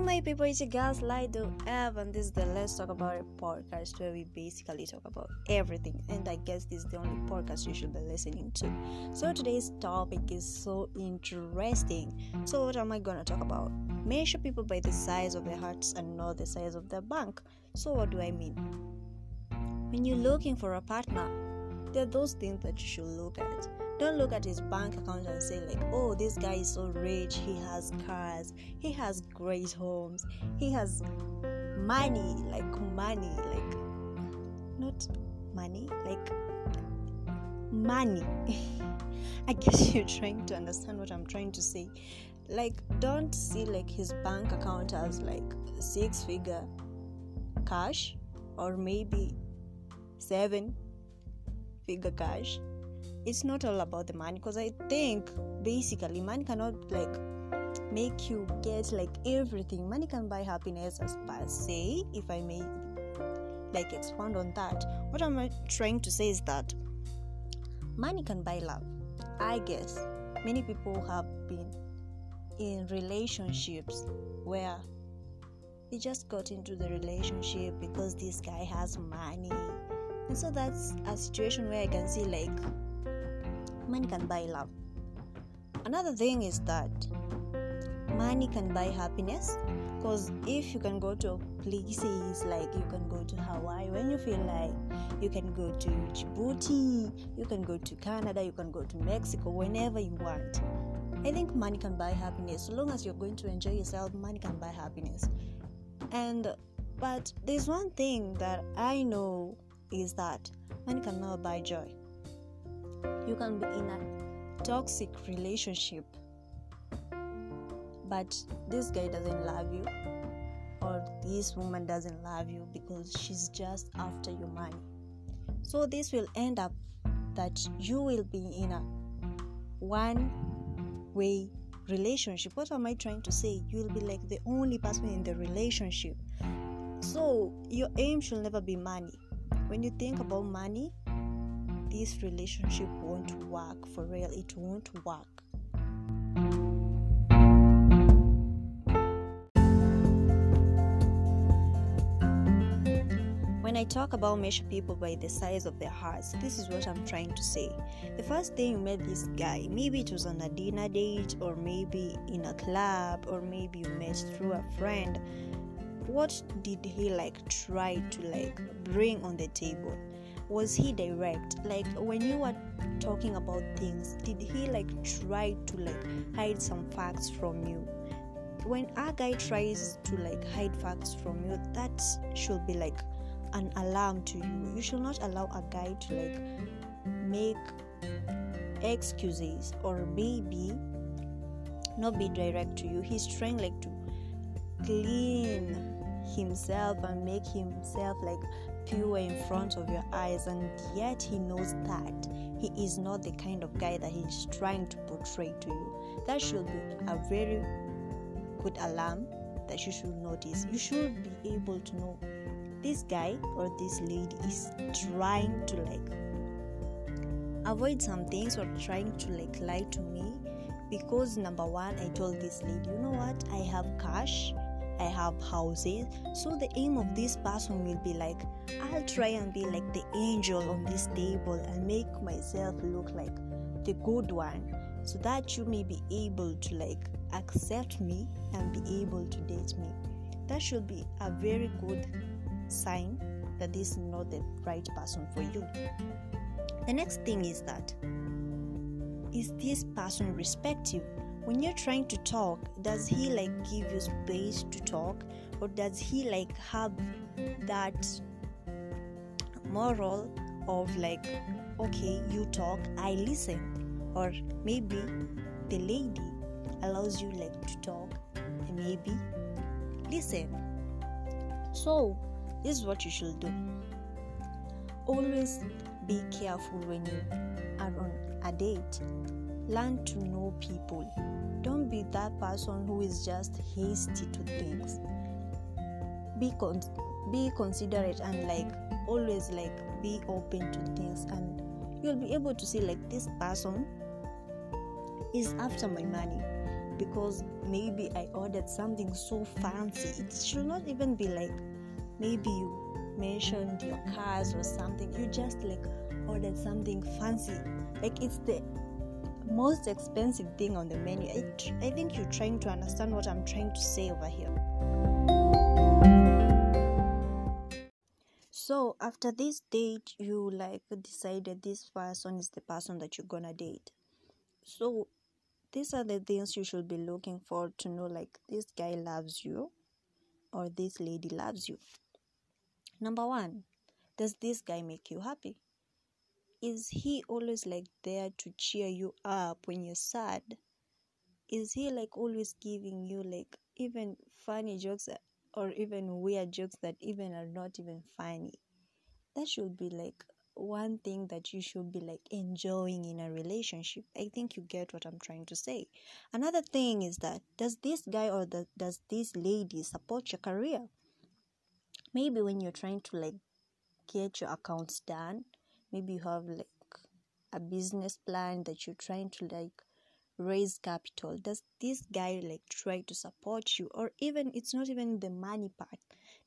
Hi, my people, it's your girls Lido Ev, and this is the Let's Talk About It podcast where we basically talk about everything. And I guess this is the only podcast you should be listening to. So, today's topic is so interesting. So, what am I gonna talk about? Measure people by the size of their hearts and not the size of their bank. So, what do I mean? When you're looking for a partner, there are those things that you should look at don't look at his bank account and say like oh this guy is so rich. He has cars. He has great homes. He has money like money like not money like money. I guess you're trying to understand what i'm trying to say. Like don't see like his bank account as like six figure cash or maybe seven figure cash it's not all about the money because i think basically money cannot like make you get like everything. Money can buy happiness as per se if i may like expand on that. What i'm uh, trying to say is that money can buy love. I guess many people have been in relationships where they just got into the relationship because this guy has money. And so that's a situation where i can see like money can buy love. Another thing is that money can buy happiness because if you can go to places like you can go to Hawaii when you feel like you can go to Djibouti, you can go to Canada, you can go to Mexico whenever you want. I think money can buy happiness. So long as you're going to enjoy yourself, money can buy happiness. And but there's one thing that I know is that money cannot buy joy you can be in a toxic relationship but this guy doesn't love you or this woman doesn't love you because she's just after your money. So this will end up that you will be in a one way relationship. What am i trying to say? You will be like the only person in the relationship. So your aim should never be money. When you think about money this relationship won't work for real it won't work When I talk about measure people by the size of their hearts, this is what I'm trying to say. The first day you met this guy, maybe it was on a dinner date, or maybe in a club, or maybe you met through a friend. What did he like try to like bring on the table? Was he direct? Like when you were talking about things did he like try to like hide some facts from you? When a guy tries to like hide facts from you that should be like an alarm to you. You should not allow a guy to like make excuses or maybe not be direct to you. He's trying like to clean himself and make himself like pure in front of your eyes, and yet he knows that he is not the kind of guy that he's trying to portray to you. That should be a very good alarm that you should notice. You should be able to know this guy or this lady is trying to like avoid some things or trying to like lie to me because number one i told this lady you know what i have cash I have houses. So the aim of this person will be like, I'll try and be like the angel on this table and make myself look like the good one so that you may be able to like accept me and be able to date me. That should be a very good sign that this is not the right person for you. The next thing is that is this person respective? When you're trying to talk does he like give you space to talk? Or does he like have that moral of like okay you talk i listen? Or maybe the lady allows you like to talk and maybe listen. So this is what you should do. Always be careful when you are on a date learn to know people don't be that person who is just hasty to things be con- be considerate and like always like be open to things and you'll be able to see like this person is after my money because maybe I ordered something so fancy. It should not even be like maybe you mentioned your cars or something. You just like ordered something fancy. Like it's the most expensive thing on the menu. I, I think you're trying to understand what I'm trying to say over here. So after this date, you like decided this person is the person that you're gonna date. So these are the things you should be looking for to know like this guy loves you or this lady loves you. Number one, does this guy make you happy? Is he always like there to cheer you up when you're sad? Is he like always giving you like even funny jokes or even weird jokes that even are not even funny? That should be like one thing that you should be like enjoying in a relationship. I think you get what I'm trying to say. Another thing is that does this guy or the, does this lady support your career? Maybe when you're trying to like get your accounts done, maybe you have like a business plan that you're trying to like raise capital. Does this guy like try to support you? Or even it's not even the money part.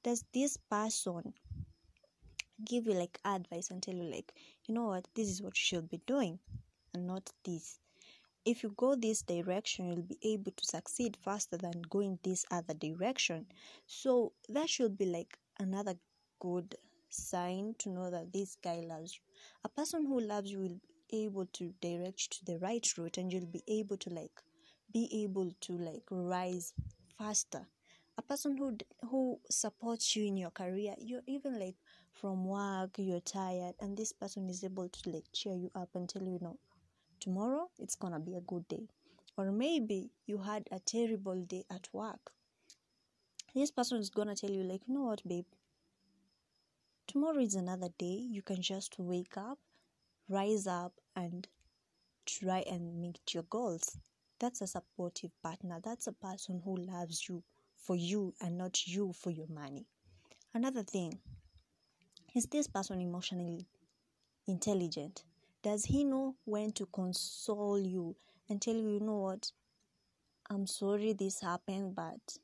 Does this person give you like advice and tell you like you know what? This is what you should be doing and not this. If you go this direction you'll be able to succeed faster than going this other direction. So that should be like another good sign to know that this guy loves you. A person who loves you will be able to direct you to the right route and you'll be able to like be able to like rise faster. A person who who supports you in your career you're even like from work you're tired and this person is able to like cheer you up and tell you, you know tomorrow it's gonna be a good day. Or maybe you had a terrible day at work. This person is gonna tell you like you know what babe tomorrow is another day. You can just wake up rise up and try and meet your goals. That's a supportive partner. That's a person who loves you for you and not you for your money. Another thing is this person emotionally intelligent? Does he know when to console you and tell you, you know what, I'm sorry this happened, but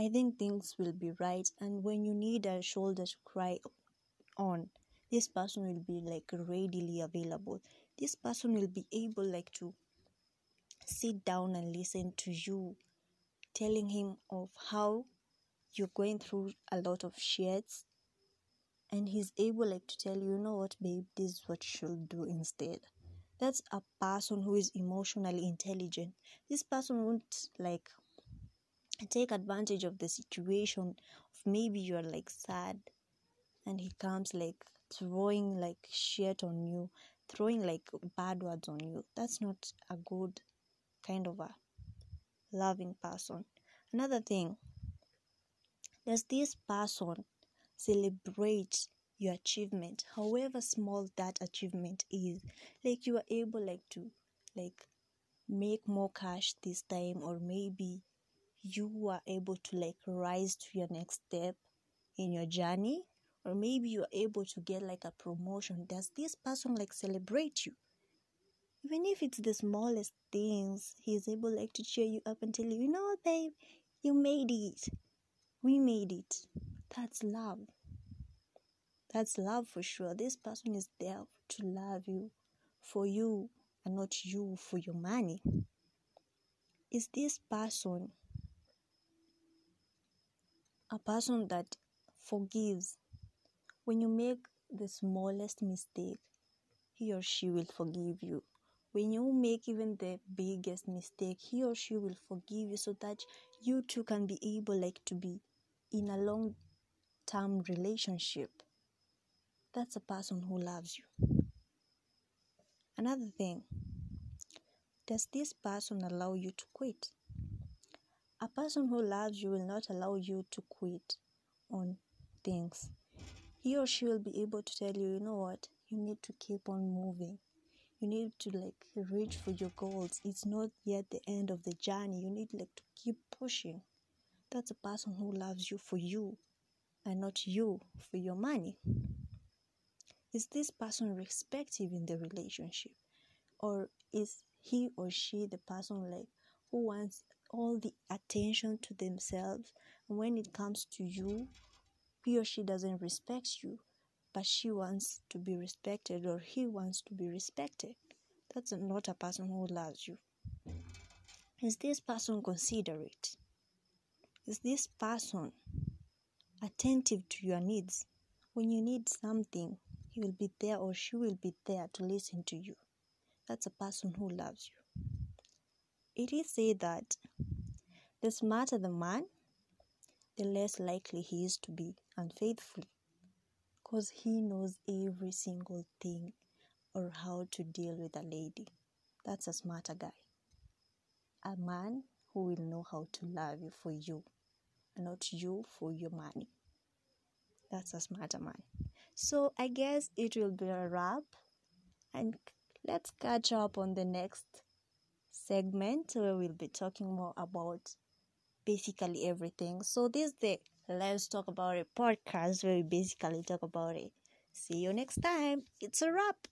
I think things will be right. And when you need a shoulder to cry on, this person will be like readily available. This person will be able like to sit down and listen to you, telling him of how you're going through a lot of shits and he's able like to tell you, you know what, babe, this is what you should do instead. That's a person who is emotionally intelligent. This person won't like take advantage of the situation of maybe you're like sad and he comes like throwing like shit on you, throwing like bad words on you. That's not a good kind of a loving person. Another thing, does this person celebrate your achievement however small that achievement is like you are able like to like make more cash this time or maybe you are able to like rise to your next step in your journey or maybe you are able to get like a promotion does this person like celebrate you even if it's the smallest things he's able like to cheer you up and tell you you know babe you made it we made it that's love. That's love for sure. This person is there to love you for you and not you for your money. Is this person a person that forgives? When you make the smallest mistake, he or she will forgive you. When you make even the biggest mistake, he or she will forgive you so that you two can be able like to be in a long term relationship, that's a person who loves you. Another thing, does this person allow you to quit? A person who loves you will not allow you to quit on things. He or she will be able to tell you, you know what, you need to keep on moving. You need to like reach for your goals. It's not yet the end of the journey. You need like to keep pushing. That's a person who loves you for you and not you for your money? Is this person respective in the relationship? Or is he or she the person like who wants all the attention to themselves. And when it comes to you, he or she doesn't respect you, but she wants to be respected or he wants to be respected. That's not a person who loves you. Is this person considerate? Is this person attentive to your needs? When you need something, he will be there or she will be there to listen to you. That's a person who loves you. It is said that the smarter the man, the less likely he is to be unfaithful because he knows every single thing or how to deal with a lady. That's a smarter guy. A man who will know how to love you for you, not you for your money. That's a smarter man. So I guess it will be a wrap. And let's catch up on the next segment where we'll be talking more about basically everything. So this is the Let's Talk About It podcast where we basically talk about it. See you next time. It's a wrap.